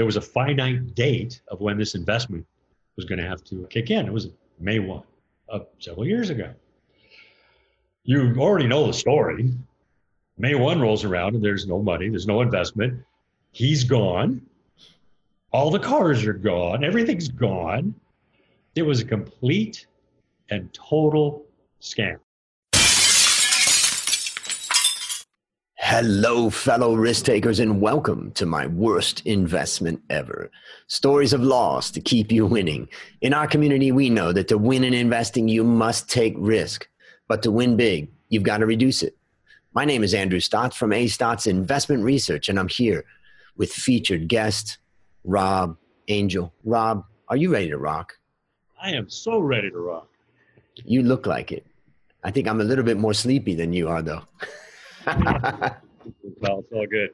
there was a finite date of when this investment was going to have to kick in. It was May 1 of several years ago. You already know the story. May 1 rolls around and there's no money, there's no investment. He's gone. All the cars are gone, everything's gone. It was a complete and total scam. Hello, fellow risk takers, and welcome to my worst investment ever. Stories of loss to keep you winning. In our community, we know that to win in investing, you must take risk. But to win big, you've got to reduce it. My name is Andrew Stotz from A Stotz Investment Research, and I'm here with featured guest Rob Angel. Rob, are you ready to rock? I am so ready to rock. You look like it. I think I'm a little bit more sleepy than you are, though. well, it's all good.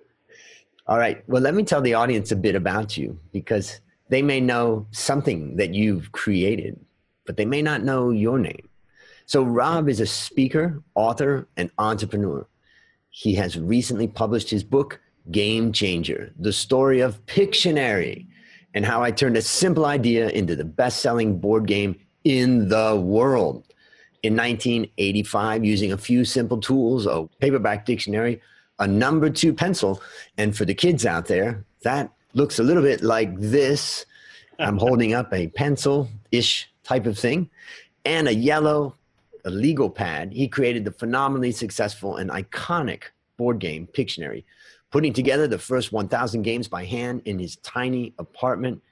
All right. Well, let me tell the audience a bit about you because they may know something that you've created, but they may not know your name. So, Rob is a speaker, author, and entrepreneur. He has recently published his book, Game Changer The Story of Pictionary, and how I turned a simple idea into the best selling board game in the world in 1985 using a few simple tools a paperback dictionary, a number two pencil. And for the kids out there, that looks a little bit like this. I'm holding up a pencil ish type of thing and a yellow a legal pad. He created the phenomenally successful and iconic board game Pictionary, putting together the first 1,000 games by hand in his tiny apartment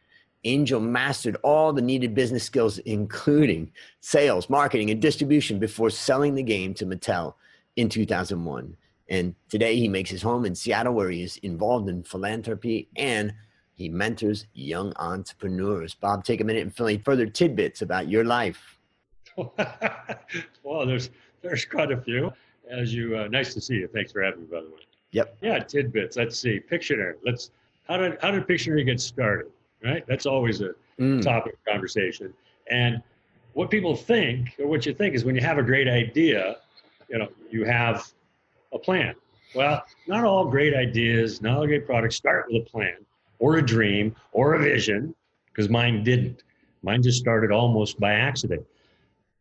Angel mastered all the needed business skills, including sales, marketing, and distribution before selling the game to Mattel in 2001. And today he makes his home in Seattle, where he is involved in philanthropy and he mentors young entrepreneurs. Bob, take a minute and fill in further tidbits about your life. well, there's there's quite a few. As you, uh, nice to see you. Thanks for having me, by the way. Yep. Yeah, tidbits. Let's see. Pictionary. Let's. How did how did Pictionary get started? Right? That's always a mm. topic of conversation. And what people think, or what you think, is when you have a great idea, you know, you have a plan. Well, not all great ideas, not all great products start with a plan or a dream or a vision, because mine didn't. Mine just started almost by accident.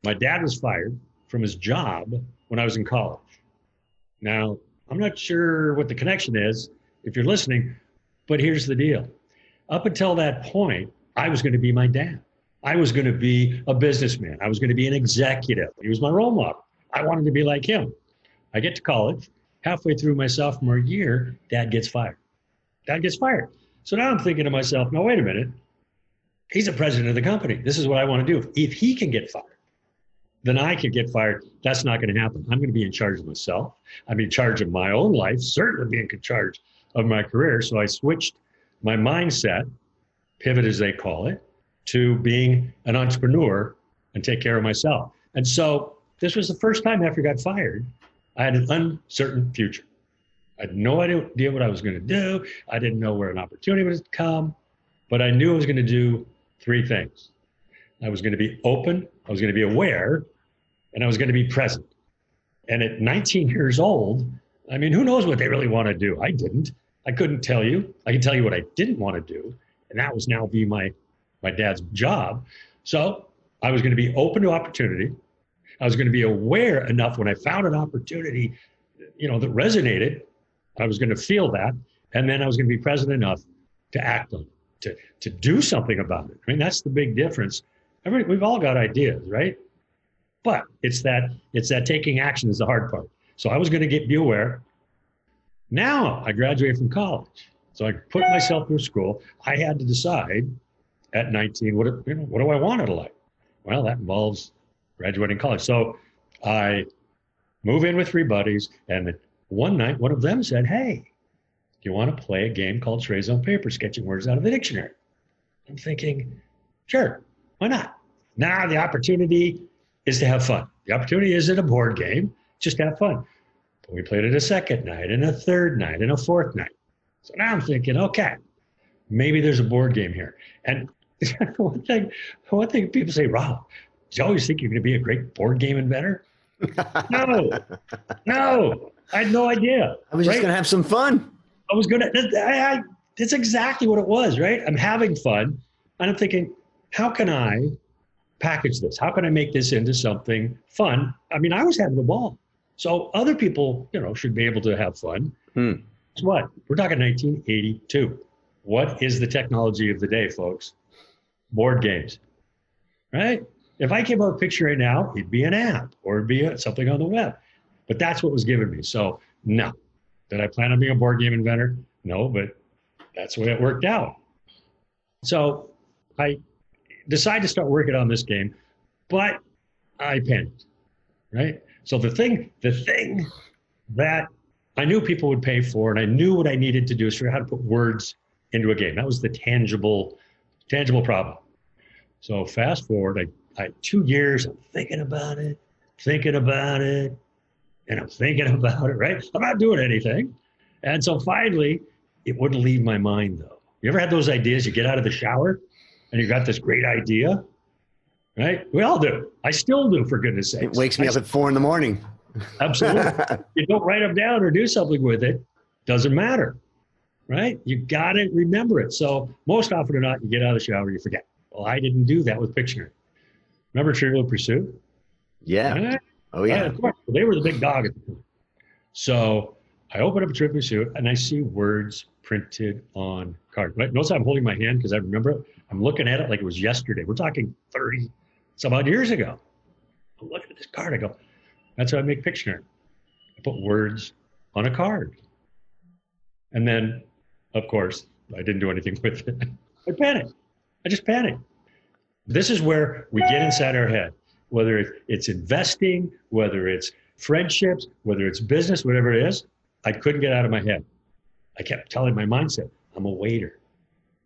My dad was fired from his job when I was in college. Now, I'm not sure what the connection is if you're listening, but here's the deal up until that point, I was going to be my dad. I was going to be a businessman. I was going to be an executive. He was my role model. I wanted to be like him. I get to college. Halfway through my sophomore year, dad gets fired. Dad gets fired. So now I'm thinking to myself, no, wait a minute. He's a president of the company. This is what I want to do. If he can get fired, then I can get fired. That's not going to happen. I'm going to be in charge of myself. I'm in charge of my own life, certainly being in charge of my career. So I switched my mindset, pivot as they call it, to being an entrepreneur and take care of myself. And so this was the first time after I got fired, I had an uncertain future. I had no idea what I was going to do. I didn't know where an opportunity would come, but I knew I was going to do three things. I was going to be open, I was going to be aware, and I was going to be present. And at 19 years old, I mean, who knows what they really want to do? I didn't. I couldn't tell you. I can tell you what I didn't want to do, and that was now be my my dad's job. So I was going to be open to opportunity. I was going to be aware enough when I found an opportunity, you know, that resonated. I was going to feel that, and then I was going to be present enough to act on it, to to do something about it. I mean, that's the big difference. Every, we've all got ideas, right? But it's that it's that taking action is the hard part. So I was going to get be aware. Now I graduated from college. So I put myself through school. I had to decide at 19, what, you know, what do I want out of life? Well, that involves graduating college. So I move in with three buddies. And one night, one of them said, Hey, do you want to play a game called Charades on Paper, sketching words out of the dictionary? I'm thinking, sure, why not? Now the opportunity is to have fun. The opportunity isn't a board game, just have fun. We played it a second night and a third night and a fourth night. So now I'm thinking, okay, maybe there's a board game here. And one thing, one thing people say, Rob, do you always think you're going to be a great board game inventor? no, no, I had no idea. I was right? just going to have some fun. I was going to, I, I, That's exactly what it was, right? I'm having fun. And I'm thinking, how can I package this? How can I make this into something fun? I mean, I was having a ball. So other people, you know, should be able to have fun. Hmm. Guess what? We're talking 1982. What is the technology of the day, folks? Board games, right? If I came up with a picture right now, it'd be an app or it'd be something on the web. But that's what was given me. So, no. Did I plan on being a board game inventor? No, but that's the way it worked out. So, I decided to start working on this game, but I panicked, right? So the thing, the thing that I knew people would pay for, and I knew what I needed to do is figure out how to put words into a game. That was the tangible, tangible problem. So fast forward, I, I two years, I'm thinking about it, thinking about it, and I'm thinking about it, right? I'm not doing anything. And so finally, it wouldn't leave my mind though. You ever had those ideas? You get out of the shower and you got this great idea, right? We all do. I still do, for goodness sake. It wakes me I, up at four in the morning. Absolutely. you don't write them down or do something with it, doesn't matter, right? You got to remember it. So most often or not, you get out of the shower, you forget. Well, I didn't do that with Pictionary. Remember Trivial Pursuit? Yeah. Right? Oh yeah. of course. They were the big dog at the time. So I open up a Trivial Pursuit and I see words printed on card. Right? Notice I'm holding my hand because I remember it. I'm looking at it like it was yesterday. We're talking 30 some odd years ago. I'm looking at this card. I go, that's how I make Pictionary. I put words on a card. And then, of course, I didn't do anything with it. I panicked. I just panicked. This is where we get inside our head, whether it's investing, whether it's friendships, whether it's business, whatever it is. I couldn't get out of my head. I kept telling my mindset, I'm a waiter.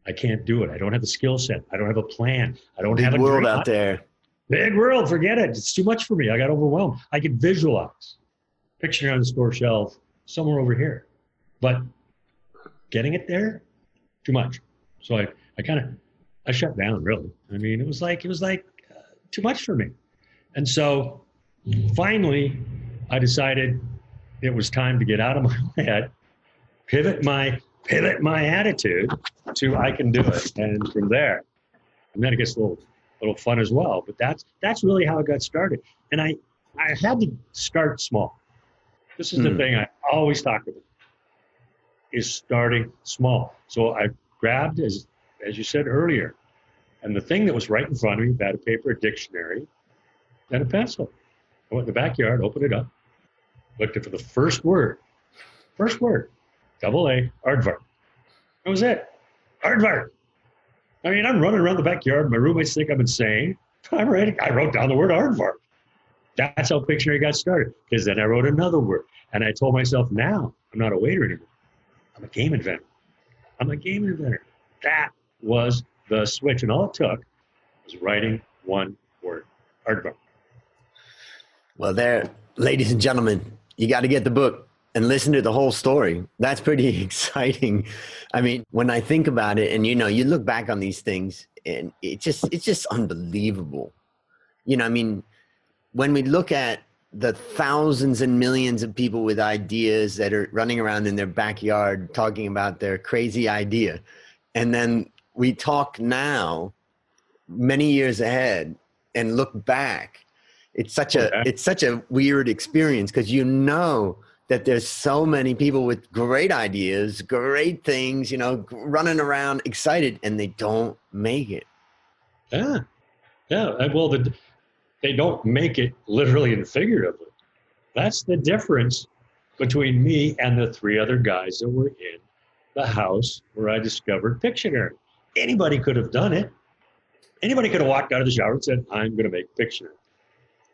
I can't do it. I don't have the skill set. I don't have a plan. I don't Big have a world out there. Big world. Forget it. It's too much for me. I got overwhelmed. I could visualize, picture on the store shelf somewhere over here, but getting it there, too much. So I, I kind of, I shut down. Really. I mean, it was like it was like uh, too much for me, and so finally, I decided it was time to get out of my head, pivot my pivot my attitude to I can do it, and from there, and then it gets a little little fun as well. But that's that's really how it got started, and I I had to start small. This is mm. the hmm. thing I always talk about is starting small. So I grabbed as as you said earlier, and the thing that was right in front of me, of paper, a dictionary, and a pencil. I went in the backyard, opened it up, looked for the first word. First word double A, aardvark. That was it. Aardvark. I mean, I'm running around the backyard. My roommates think I'm insane. I'm writing, I wrote down the word aardvark. That's how Pictionary got started. Because then I wrote another word. And I told myself, now I'm not a waiter anymore. I'm a game inventor. I'm a game inventor. That was the switch. And all it took was writing one word aardvark. Well, there, ladies and gentlemen, you got to get the book and listen to the whole story. That's pretty exciting. I mean, when I think about it and you know, you look back on these things and it just it's just unbelievable. You know, I mean, when we look at the thousands and millions of people with ideas that are running around in their backyard talking about their crazy idea and then we talk now many years ahead and look back it's such a it's such a weird experience because you know that there's so many people with great ideas, great things, you know, running around excited and they don't make it. Yeah. Yeah. Uh, well, the, they don't make it literally and figuratively. That's the difference between me and the three other guys that were in the house where I discovered Pictionary. Anybody could have done it. Anybody could have walked out of the shower and said, I'm going to make Pictionary.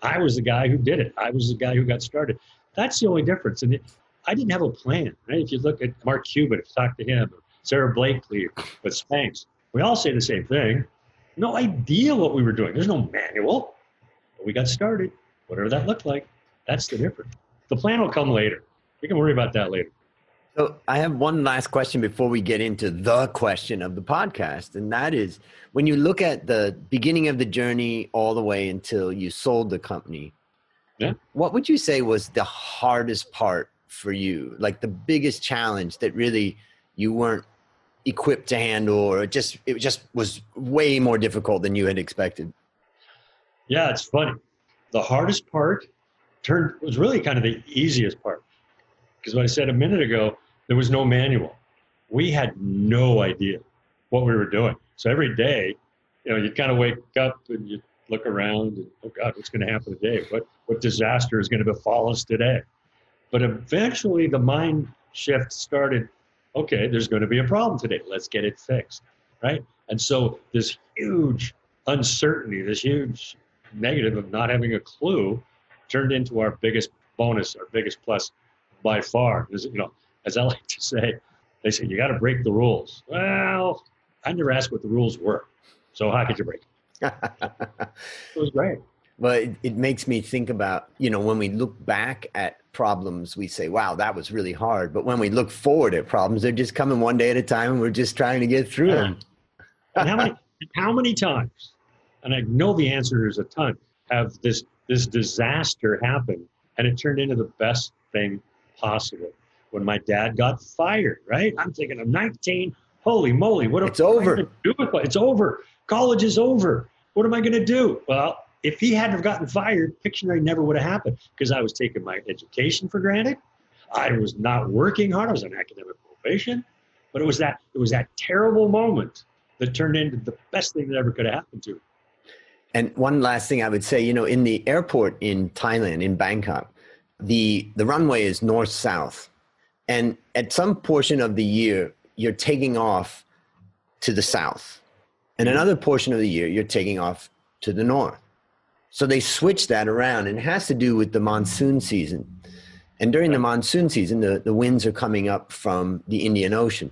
I was the guy who did it. I was the guy who got started. That's the only difference. And it, I didn't have a plan. Right? If you look at Mark Cuban, if you talk to him, or Sara Blakely with Spanx, we all say the same thing. No idea what we were doing. There's no manual. But we got started, whatever that looked like. That's the difference. The plan will come later. We can worry about that later. So I have one last question before we get into the question of the podcast, and that is when you look at the beginning of the journey all the way until you sold the company, yeah. What would you say was the hardest part for you? Like the biggest challenge that really you weren't equipped to handle, or it just it just was way more difficult than you had expected? Yeah, it's funny. The hardest part turned was really kind of the easiest part because what I said a minute ago, there was no manual. We had no idea what we were doing. So every day, you know, you kind of wake up and you look around and oh God, what's going to happen today? What what disaster is going to befall us today? But eventually, the mind shift started. Okay, there's going to be a problem today. Let's get it fixed, right? And so this huge uncertainty, this huge negative of not having a clue, turned into our biggest bonus, our biggest plus by far. Is you know, as I like to say, they say you got to break the rules. Well, I never asked what the rules were, so how could you break? it was great. Well, it, it makes me think about, you know, when we look back at problems, we say, wow, that was really hard. But when we look forward at problems, they're just coming one day at a time and we're just trying to get through them. how many, how many times, and I know the answer is a ton, have this, this disaster happen and it turned into the best thing possible? When my dad got fired, right? I'm thinking I'm 19. Holy moly, what it's over. It's over. College is over. What am I going to do? Well, if he hadn't have gotten fired, Pictionary never would have happened because I was taking my education for granted. I was not working hard. I was on academic probation, but it was that it was that terrible moment that turned into the best thing that ever could have happened to me. And one last thing I would say, you know, in the airport in Thailand, in Bangkok, the the runway is north south, and at some portion of the year, you're taking off to the south, and mm-hmm. another portion of the year, you're taking off to the north. So they switch that around, and it has to do with the monsoon season. And during the monsoon season, the, the winds are coming up from the Indian Ocean.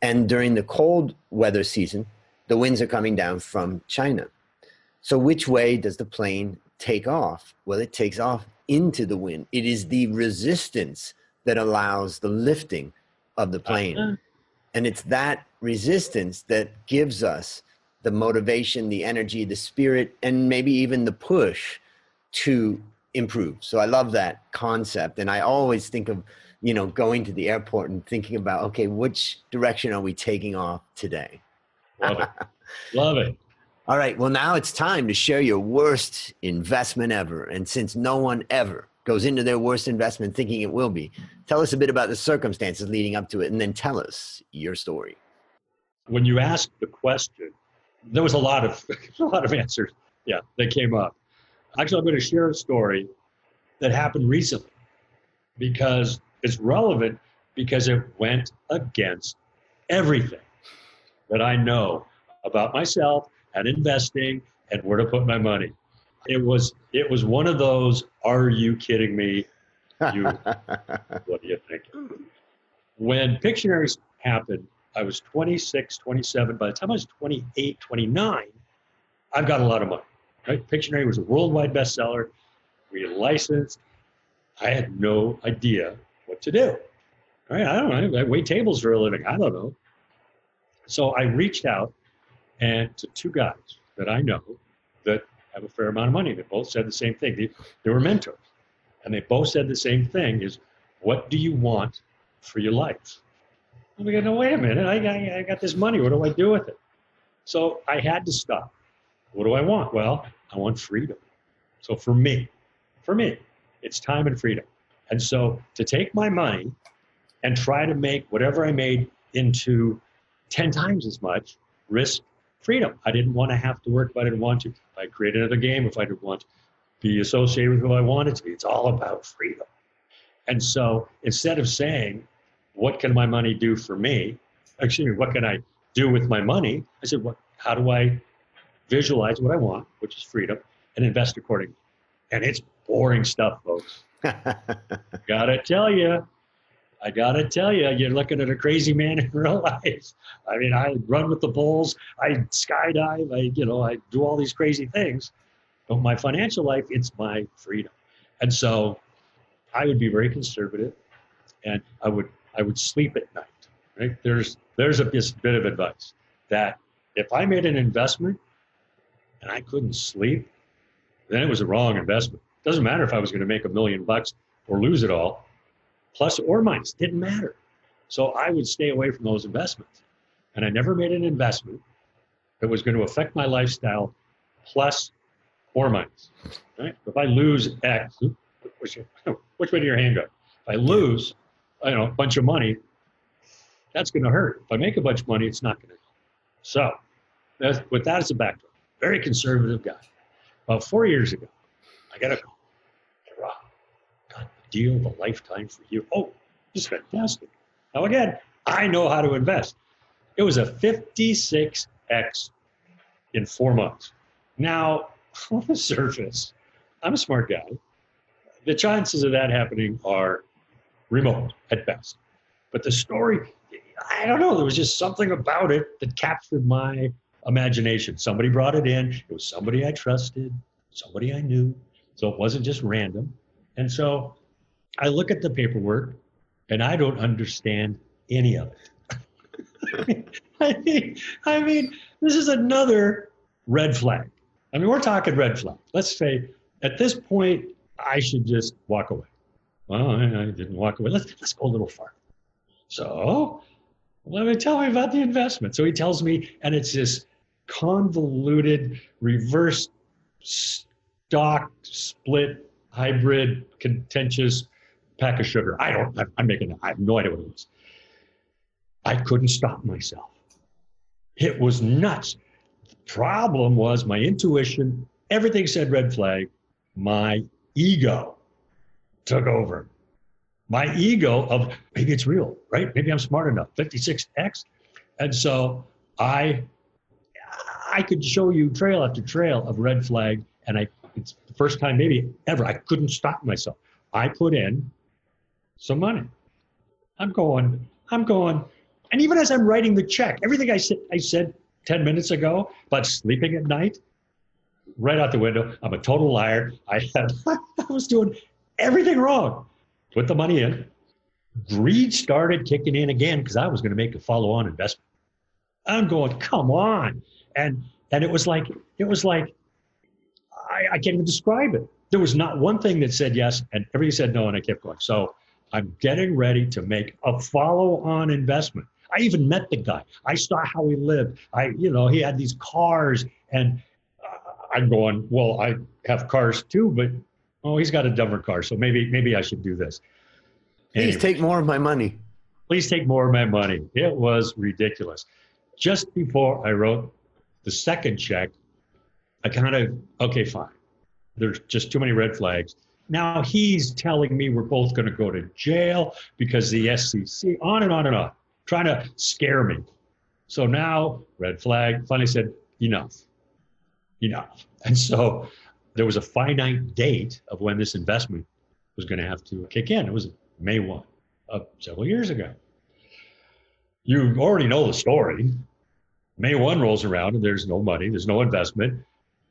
And during the cold weather season, the winds are coming down from China. So, which way does the plane take off? Well, it takes off into the wind. It is the resistance that allows the lifting of the plane. Mm-hmm. And it's that resistance that gives us the motivation, the energy, the spirit, and maybe even the push to improve. So I love that concept. And I always think of, you know, going to the airport and thinking about, okay, which direction are we taking off today? Love it. love it. All right. Well, now it's time to share your worst investment ever. And since no one ever goes into their worst investment thinking it will be, tell us a bit about the circumstances leading up to it and then tell us your story. When you asked the question, there was a lot of a lot of answers. Yeah, that came up. Actually, I'm going to share a story that happened recently because it's relevant because it went against everything that I know about myself and investing and where to put my money. It was it was one of those are you kidding me? You what do you think? When Pictionaries happened, I was 26, 27. By the time I was 28, 29, I've got a lot of money. Right? Pictionary was a worldwide bestseller. We licensed. I had no idea what to do. Right? I don't know. I wait tables for a living. I don't know. So I reached out and to two guys that I know that have a fair amount of money. They both said the same thing. They, they were mentors. And they both said the same thing is, what do you want for your life? we go, no, wait a minute. I got, I got this money. What do I do with it? So I had to stop. What do I want? Well, I want freedom. So for me, for me, it's time and freedom. And so to take my money and try to make whatever I made into 10 times as much risk freedom. I didn't want to have to work if I didn't want to. I create another game if I didn't want to be associated with who I wanted to be. It's all about freedom. And so instead of saying, what can my money do for me? Excuse me, what can I do with my money? I said, what, how do I visualize what I want, which is freedom, and invest accordingly? And it's boring stuff, folks. gotta tell you, I gotta tell you, you're looking at a crazy man in real life. I mean, I run with the bulls, I skydive, I you know, I do all these crazy things. But my financial life, it's my freedom. And so I would be very conservative and I would I would sleep at night. Right? There's there's a bit of advice that if I made an investment and I couldn't sleep, then it was a wrong investment. Doesn't matter if I was going to make a million bucks or lose it all, plus or minus, didn't matter. So I would stay away from those investments. and I never made an investment that was going to affect my lifestyle plus or minus. Right? If I lose X, which, which way do your hand go? If I lose, you know, a bunch of money, that's going to hurt. If I make a bunch of money, it's not going to. So, with that as a backdrop, very conservative guy. About four years ago, I got a call. Hey, Rob, got a deal of a lifetime for you. Oh, this is fantastic. Now, again, I know how to invest. It was a 56x in four months. Now, on the surface, I'm a smart guy. The chances of that happening are remote at best. But the story, I don't know, there was just something about it that captured my imagination. Somebody brought it in. It was somebody I trusted, somebody I knew. So it wasn't just random. And so I look at the paperwork and I don't understand any of it. I mean, I mean, this is another red flag. I mean, we're talking red flag. Let's say at this point, I should just walk away. Well, I didn't walk away. Let's let's go a little farther. So, let me tell me about the investment. So he tells me, and it's this convoluted reverse stock split hybrid contentious pack of sugar. I don't. I'm making. I have no idea what it was. I couldn't stop myself. It was nuts. The problem was my intuition. Everything said red flag. My ego took over. My ego of maybe it's real, right? Maybe I'm smart enough. 56x, and so I I could show you trail after trail of red flag, and I it's the first time maybe ever I couldn't stop myself. I put in some money. I'm going, I'm going, and even as I'm writing the check, everything I said I said 10 minutes ago about sleeping at night, right out the window. I'm a total liar. I had I was doing everything wrong. Put the money in. Greed started kicking in again because I was going to make a follow-on investment. I'm going, come on and and it was like it was like I, I can't even describe it. There was not one thing that said yes, and everybody said no, and I kept going. So I'm getting ready to make a follow-on investment. I even met the guy. I saw how he lived. I, you know, he had these cars, and uh, I'm going. Well, I have cars too, but oh, he's got a dumber car, so maybe maybe I should do this. Anyway, please take more of my money. Please take more of my money. It was ridiculous. Just before I wrote the second check, I kind of, okay, fine. There's just too many red flags. Now he's telling me we're both going to go to jail because the SEC, on and on and on, trying to scare me. So now, red flag, finally said, enough, enough. And so there was a finite date of when this investment was going to have to kick in. It was May 1 of several years ago. You already know the story. May 1 rolls around and there's no money, there's no investment.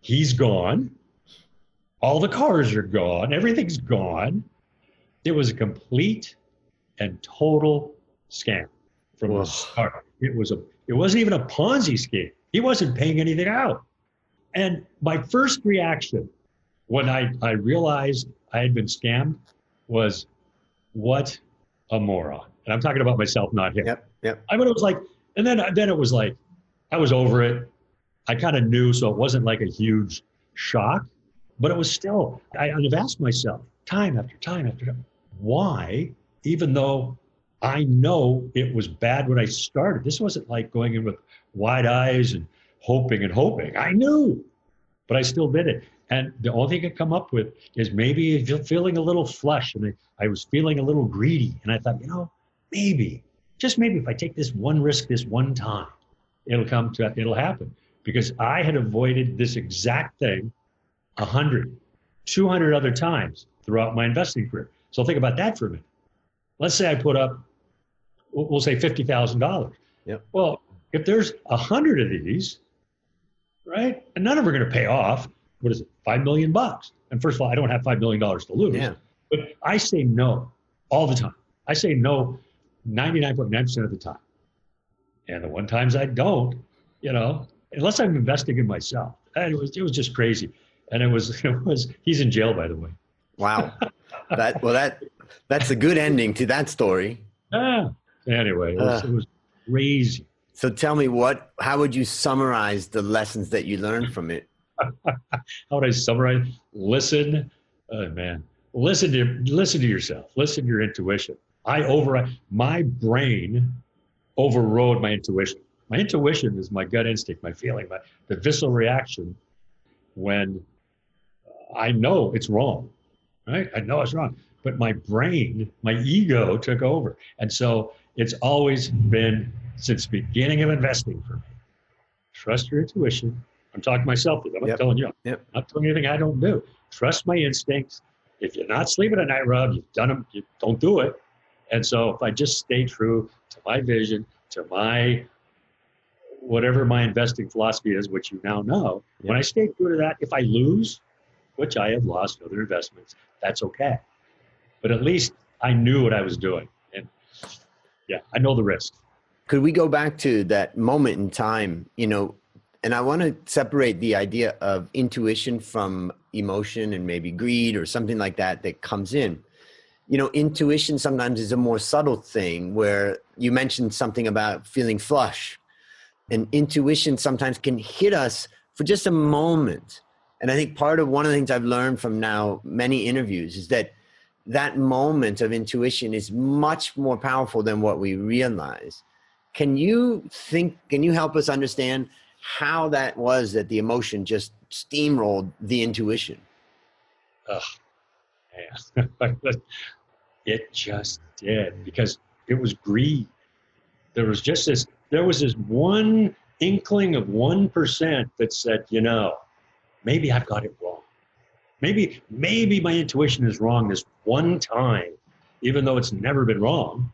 He's gone. All the cars are gone, everything's gone. It was a complete and total scam from Whoa. the start. It was a it wasn't even a Ponzi scheme. He wasn't paying anything out. And my first reaction when I, I realized I had been scammed was what a moron. And I'm talking about myself, not him. Yep. Yep. I mean, it was like, and then then it was like, I was over it. I kind of knew, so it wasn't like a huge shock, but it was still, I, I've asked myself time after time after time, why, even though I know it was bad when I started, this wasn't like going in with wide eyes and hoping and hoping. I knew, but I still did it. And the only thing I could come up with is maybe feeling a little flush and I, I was feeling a little greedy. And I thought, you know, maybe, just maybe if I take this one risk this one time, it'll come to it'll happen because I had avoided this exact thing 100, 200 other times throughout my investing career. So think about that for a minute. Let's say I put up, we'll say $50,000. Yep. Well, if there's a hundred of these, right, and none of them are going to pay off, what is it, five million bucks? And first of all, I don't have five million dollars to lose. Yeah. But I say no all the time. I say no 99.9% of the time. And the one times I don't, you know, unless I'm investing in myself, and it was it was just crazy. And it was it was he's in jail by the way. Wow. that well that that's a good ending to that story. Ah. Anyway, it was, uh, it was crazy. So tell me what, how would you summarize the lessons that you learned from it? how would I summarize? Listen, oh man, listen to listen to yourself. Listen to your intuition. I over my brain overrode my intuition. My intuition is my gut instinct, my feeling, my the visceral reaction when I know it's wrong. Right? I know it's wrong, but my brain, my ego took over, and so it's always been since the beginning of investing for me. Trust your intuition. I'm talking to myself. I'm not yep. telling you. Yep. I'm not telling anything I don't do. Trust my instincts. If you're not sleeping at night, Rob, you've done them. You don't do it. And so if I just stay true to my vision, to my whatever my investing philosophy is, which you now know, yep. when I stay true to that, if I lose, which I have lost other investments, that's okay. But at least I knew what I was doing. And yeah, I know the risk. Could we go back to that moment in time, you know, and I want to separate the idea of intuition from emotion and maybe greed or something like that that comes in. You know, intuition sometimes is a more subtle thing where you mentioned something about feeling flush. And intuition sometimes can hit us for just a moment. And I think part of one of the things I've learned from now many interviews is that that moment of intuition is much more powerful than what we realize. Can you think, can you help us understand how that was that the emotion just steamrolled the intuition? Oh, man. it just did because it was greed. There was just this, there was this one inkling of 1% that said, you know, maybe I've got it wrong. Maybe, maybe my intuition is wrong this one time, even though it's never been wrong.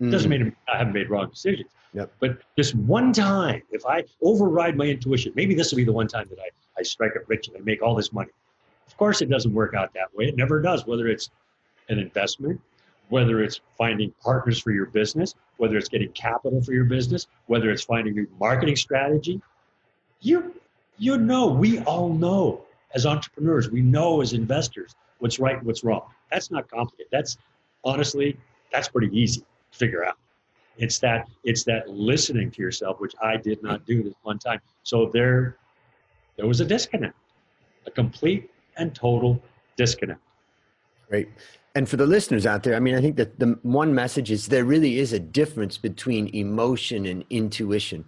Mm. Doesn't mean I haven't made wrong decisions. Yep. But this one time, if I override my intuition, maybe this will be the one time that I, I strike it rich and I make all this money. Of course, it doesn't work out that way. It never does, whether it's an investment, whether it's finding partners for your business, whether it's getting capital for your business, whether it's finding new marketing strategy. You, you know, we all know as entrepreneurs, we know as investors what's right, and what's wrong. That's not complicated. That's honestly, that's pretty easy to figure out. It's that it's that listening to yourself, which I did not do this one time. So there, there was a disconnect, a complete and total disconnect. Great. And for the listeners out there, I mean, I think that the one message is there really is a difference between emotion and intuition.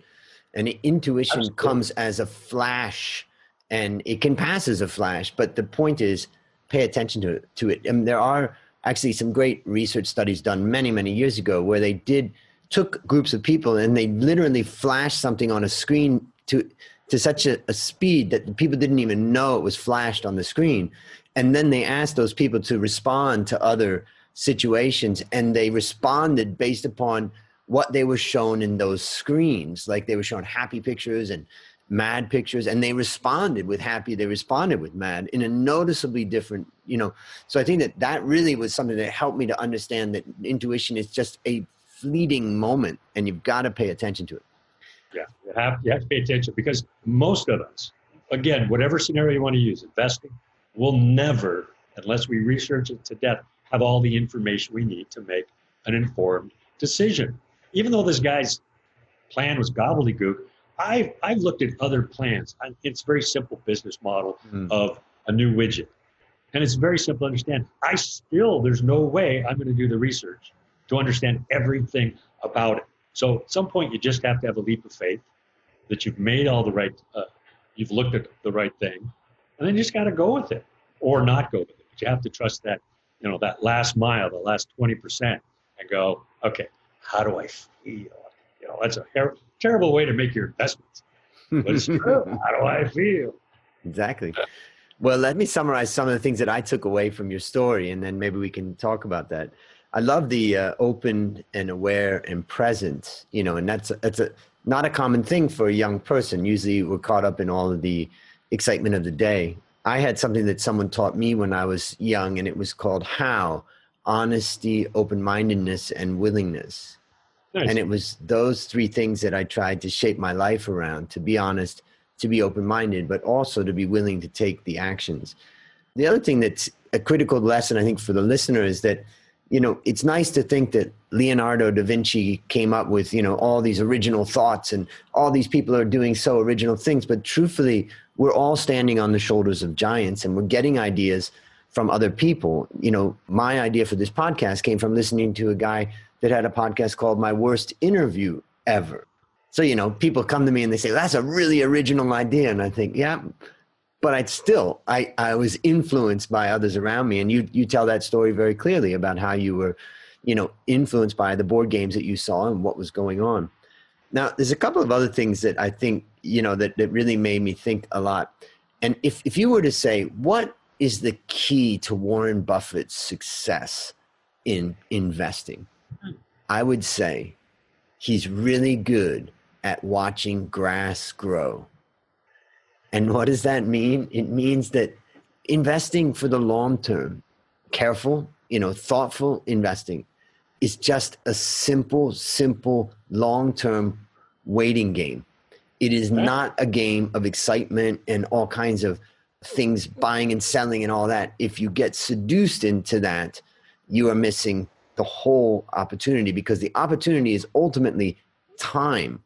And intuition Absolutely. comes as a flash and it can pass as a flash. But the point is, pay attention to it. To it. And there are actually some great research studies done many many years ago where they did took groups of people and they literally flashed something on a screen to to such a, a speed that the people didn't even know it was flashed on the screen and then they asked those people to respond to other situations and they responded based upon what they were shown in those screens. Like they were shown happy pictures and mad pictures and they responded with happy they responded with mad in a noticeably different you know. So i think that that really was something that helped me to understand that intuition is just a fleeting moment and you've got to pay attention to it. Yeah you have, you have to pay attention because most of us again whatever scenario you want to use investing will never unless we research it to death have all the information we need to make an informed decision even though this guy's plan was gobbledygook I've, I've looked at other plans. It's a very simple business model mm. of a new widget. And it's very simple to understand. I still, there's no way I'm going to do the research to understand everything about it. So at some point, you just have to have a leap of faith that you've made all the right, uh, you've looked at the right thing, and then you just got to go with it or not go with it. But you have to trust that, you know, that last mile, the last 20%, and go, okay, how do I feel? You know, that's a terrible way to make your investments. But it's true. How do I feel? Exactly. Well, let me summarize some of the things that I took away from your story, and then maybe we can talk about that. I love the uh, open and aware and present, you know, and that's that's a not a common thing for a young person. Usually, we're caught up in all of the excitement of the day. I had something that someone taught me when I was young, and it was called how honesty, open mindedness, and willingness. Nice. And it was those three things that I tried to shape my life around to be honest, to be open minded, but also to be willing to take the actions. The other thing that's a critical lesson, I think, for the listener is that you know, it's nice to think that Leonardo da Vinci came up with, you know, all these original thoughts and all these people are doing so original things. But truthfully, we're all standing on the shoulders of giants and we're getting ideas from other people. You know, my idea for this podcast came from listening to a guy that had a podcast called My Worst Interview Ever. So, you know, people come to me and they say, that's a really original idea. And I think, yeah, but I still, I, I was influenced by others around me. And you, you tell that story very clearly about how you were, you know, influenced by the board games that you saw and what was going on. Now, there's a couple of other things that I think, you know, that, that really made me think a lot. And if, if you were to say, what is the key to Warren Buffett's success in investing? Hmm. I would say he's really good at watching grass grow. And what does that mean? It means that investing for the long term, careful, you know, thoughtful investing is just a simple, simple, long term waiting game. It is not a game of excitement and all kinds of things buying and selling and all that. If you get seduced into that, you are missing the whole opportunity because the opportunity is ultimately time.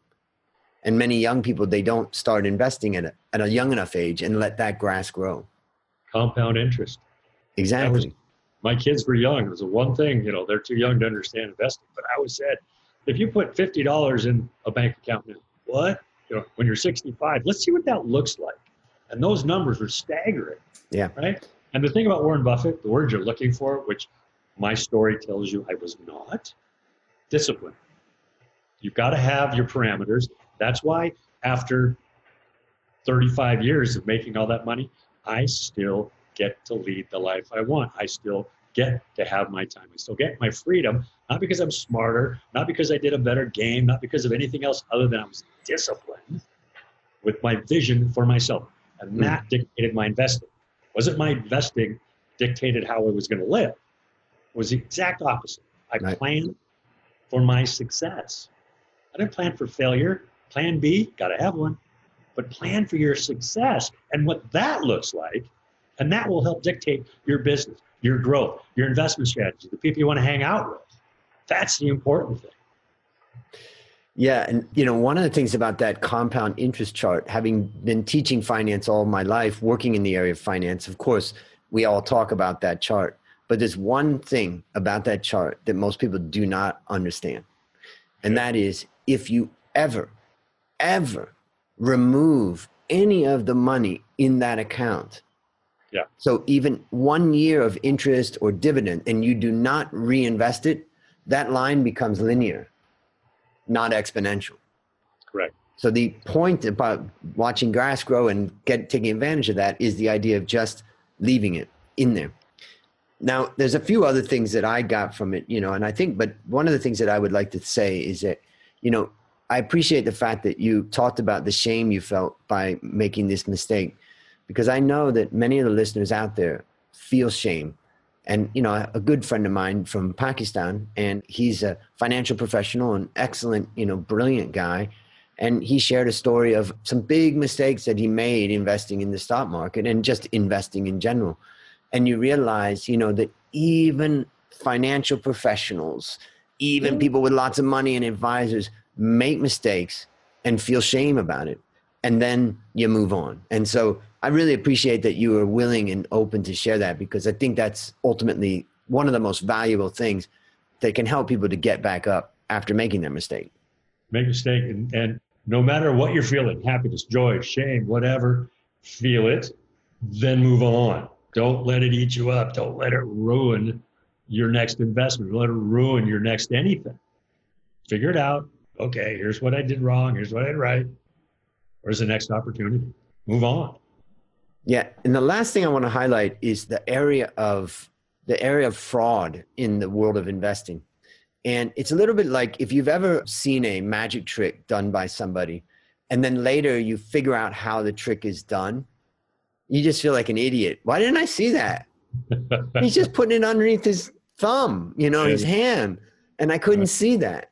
And many young people they don't start investing at a, at a young enough age and let that grass grow. Compound interest. Exactly was, my kids were young. It was the one thing you know they're too young to understand investing. But i always said if you put $50 in a bank account now what? You know when you're 65 let's see what that looks like and those numbers were staggering yeah right and the thing about warren buffett the word you're looking for which my story tells you i was not discipline you've got to have your parameters that's why after 35 years of making all that money, I still get to lead the life I want. I still get to have my time. I still get my freedom, not because I'm smarter, not because I did a better game, not because of anything else other than I was disciplined with my vision for myself. And hmm. that dictated my investing. Wasn't my investing dictated how I was going to live. It was the exact opposite. I right. planned for my success. I didn't plan for failure. Plan B, got to have one, but plan for your success and what that looks like. And that will help dictate your business, your growth, your investment strategy, the people you want to hang out with. That's the important thing. Yeah, and you know, one of the things about that compound interest chart, having been teaching finance all my life, working in the area of finance, of course, we all talk about that chart. But there's one thing about that chart that most people do not understand. And that is if you ever ever remove any of the money in that account. Yeah. So even one year of interest or dividend and you do not reinvest it, that line becomes linear, not exponential. Correct. So the point about watching grass grow and get taking advantage of that is the idea of just leaving it in there. Now, there's a few other things that I got from it, you know, and I think, but one of the things that I would like to say is that, you know, I appreciate the fact that you talked about the shame you felt by making this mistake, because I know that many of the listeners out there feel shame. And you know, a good friend of mine from Pakistan, and he's a financial professional, and excellent, you know, brilliant guy. And he shared a story of some big mistakes that he made investing in the stock market and just investing in general. And you realize, you know, that even financial professionals, even mm-hmm. people with lots of money and advisors make mistakes and feel shame about it and then you move on and so i really appreciate that you are willing and open to share that because i think that's ultimately one of the most valuable things that can help people to get back up after making their mistake. Make a mistake and, and no matter what you're feeling happiness joy shame whatever feel it then move on. Don't let it eat you up. Don't let it ruin your next investment. Let it ruin your next anything. Figure it out. Okay, here's what I did wrong, here's what I did right. Where's the next opportunity? Move on. Yeah, and the last thing I want to highlight is the area of the area of fraud in the world of investing. And it's a little bit like if you've ever seen a magic trick done by somebody and then later you figure out how the trick is done, you just feel like an idiot. Why didn't I see that? He's just putting it underneath his thumb, you know, his hand. And I couldn't see that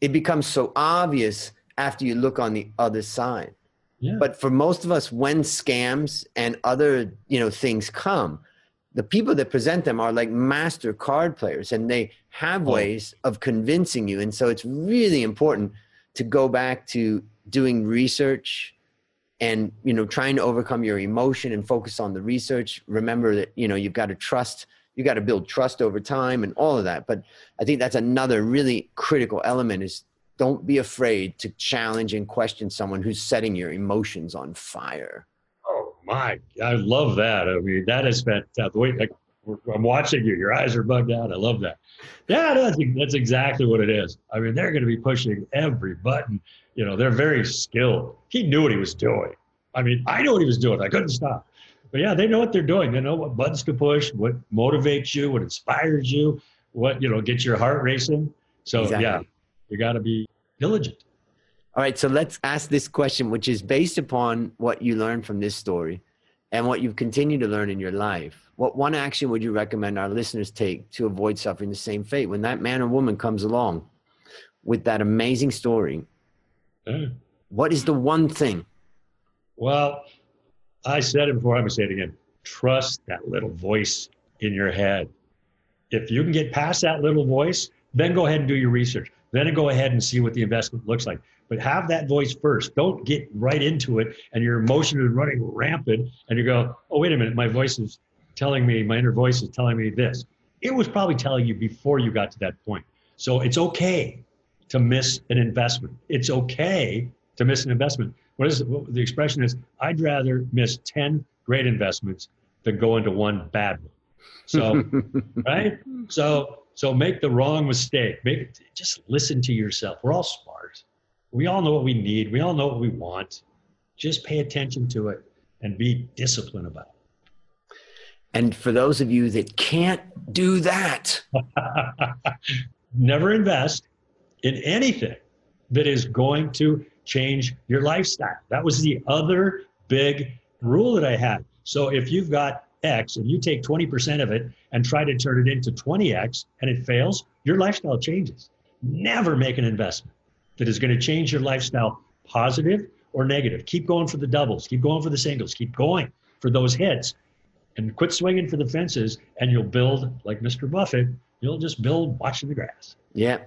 it becomes so obvious after you look on the other side. Yeah. But for most of us, when scams and other you know things come, the people that present them are like master card players and they have oh. ways of convincing you and so it's really important to go back to doing research and you know trying to overcome your emotion and focus on the research remember that you know you've got to trust you got to build trust over time and all of that but i think that's another really critical element is don't be afraid to challenge and question someone who's setting your emotions on fire. Oh my i love that. I mean that is fantastic uh, the way like i'm watching you. Your eyes are bugged out. I love that. Yeah that's, that's exactly what it is. I mean they're going to be pushing every button. You know they're very skilled. He knew what he was doing. I mean i knew what he was doing. I couldn't stop. But yeah, they know what they're doing. They know what buttons to push, what motivates you, what inspires you, what you know gets your heart racing. So exactly. yeah, you got to be diligent. All right, so let's ask this question, which is based upon what you learned from this story and what you've continued to learn in your life. What one action would you recommend our listeners take to avoid suffering the same fate when that man or woman comes along with that amazing story? Yeah. What is the one thing? Well, I said it before, I'm going to say it again. Trust that little voice in your head. If you can get past that little voice, then go ahead and do your research. Then go ahead and see what the investment looks like. But have that voice first. Don't get right into it and your emotion is running rampant and you go, oh, wait a minute, my voice is telling me, my inner voice is telling me this. It was probably telling you before you got to that point. So it's okay to miss an investment. It's okay to miss an investment what is? What the expression is? I'd rather miss ten great investments than go into one bad one. So, right? So, so make the wrong mistake. Make just listen to yourself. We're all smart. We all know what we need. We all know what we want. Just pay attention to it and be disciplined about it. And for those of you that can't do that, never invest in anything that is going to change your lifestyle. That was the other big rule that I had. So if you've got X and you take 20% of it and try to turn it into 20X and it fails, your lifestyle changes. Never make an investment that is going to change your lifestyle positive or negative. Keep going for the doubles, keep going for the singles, keep going for those hits and quit swinging for the fences and you'll build like Mr. Buffett, you'll just build watching the grass. Yeah.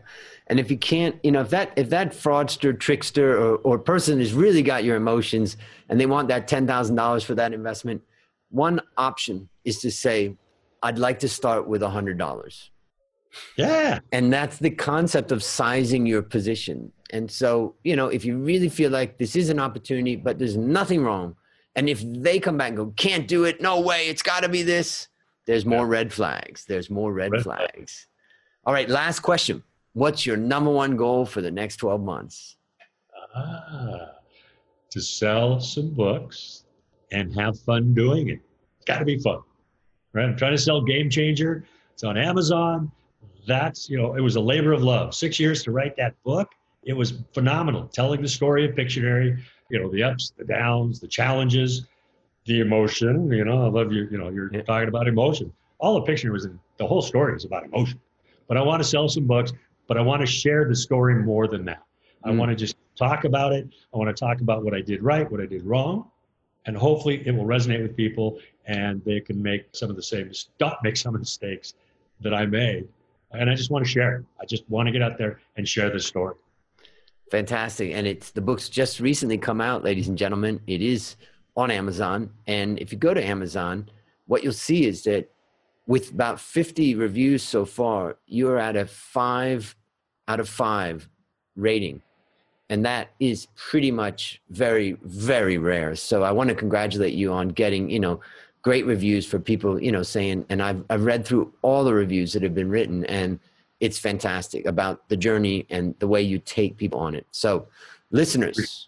And if you can't, you know, if that if that fraudster, trickster, or, or person has really got your emotions and they want that ten thousand dollars for that investment, one option is to say, I'd like to start with a hundred dollars. Yeah. And that's the concept of sizing your position. And so, you know, if you really feel like this is an opportunity, but there's nothing wrong, and if they come back and go, can't do it, no way, it's got to be this, there's more red flags. There's more red, red flags. flags. All right, last question. What's your number one goal for the next 12 months? Ah, to sell some books and have fun doing it. It's got to be fun, right? I'm trying to sell Game Changer. It's on Amazon. That's, you know, it was a labor of love. Six years to write that book. It was phenomenal. Telling the story of Pictionary, you know, the ups, the downs, the challenges, the emotion. You know, I love you. You know, you're yeah. talking about emotion. All the Pictionary was in, the whole story is about emotion but I want to sell some books, but I want to share the story more than that. I mm. want to just talk about it. I want to talk about what I did right, what I did wrong, and hopefully it will resonate with people and they can make some of the same make some of the mistakes that I made. And I just want to share it. I just want to get out there and share the story. Fantastic. And it's the book's just recently come out, ladies and gentlemen. It is on Amazon. And if you go to Amazon, what you'll see is that with about 50 reviews so far, you're at a five out of five rating. And that is pretty much very, very rare. So I want to congratulate you on getting, you know, great reviews for people, you know, saying, and I've, I've read through all the reviews that have been written and it's fantastic about the journey and the way you take people on it. So listeners,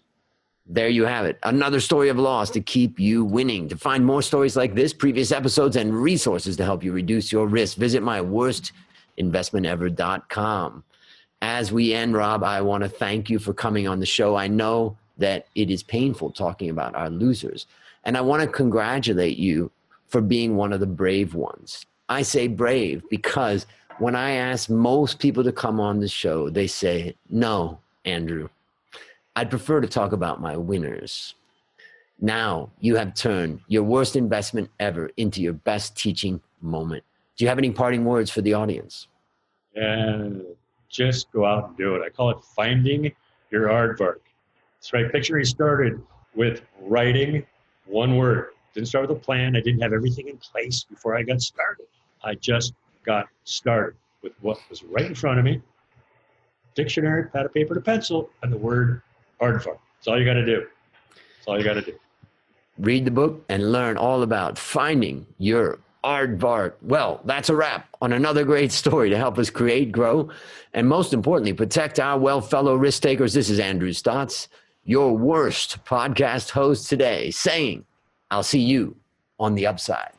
there you have it. Another story of loss to keep you winning. To find more stories like this, previous episodes, and resources to help you reduce your risk, visit my worstinvestmentever.com. As we end, Rob, I want to thank you for coming on the show. I know that it is painful talking about our losers. And I want to congratulate you for being one of the brave ones. I say brave because when I ask most people to come on the show, they say, No, Andrew, I'd prefer to talk about my winners. Now you have turned your worst investment ever into your best teaching moment. Do you have any parting words for the audience? And just go out and do it. I call it finding your aardvark. That's right. he started with writing one word. Didn't start with a plan. I didn't have everything in place before I got started. I just got started with what was right in front of me dictionary, pad of paper to pencil, and the word aardvark. That's all you got to do. That's all you got to do. Read the book and learn all about finding your aardvark. Well, that's a wrap on another great story to help us create, grow, and most importantly, protect our well fellow risk takers. This is Andrew Stotz, your worst podcast host today, saying, I'll see you on the upside.